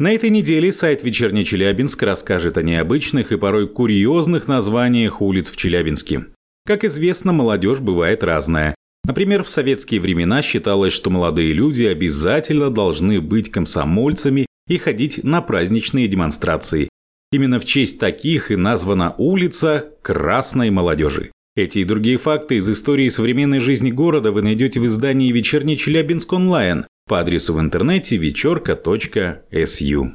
На этой неделе сайт «Вечерний Челябинск» расскажет о необычных и порой курьезных названиях улиц в Челябинске. Как известно, молодежь бывает разная. Например, в советские времена считалось, что молодые люди обязательно должны быть комсомольцами и ходить на праздничные демонстрации. Именно в честь таких и названа улица Красной молодежи. Эти и другие факты из истории современной жизни города вы найдете в издании «Вечерний Челябинск онлайн» по адресу в интернете вечерка.су.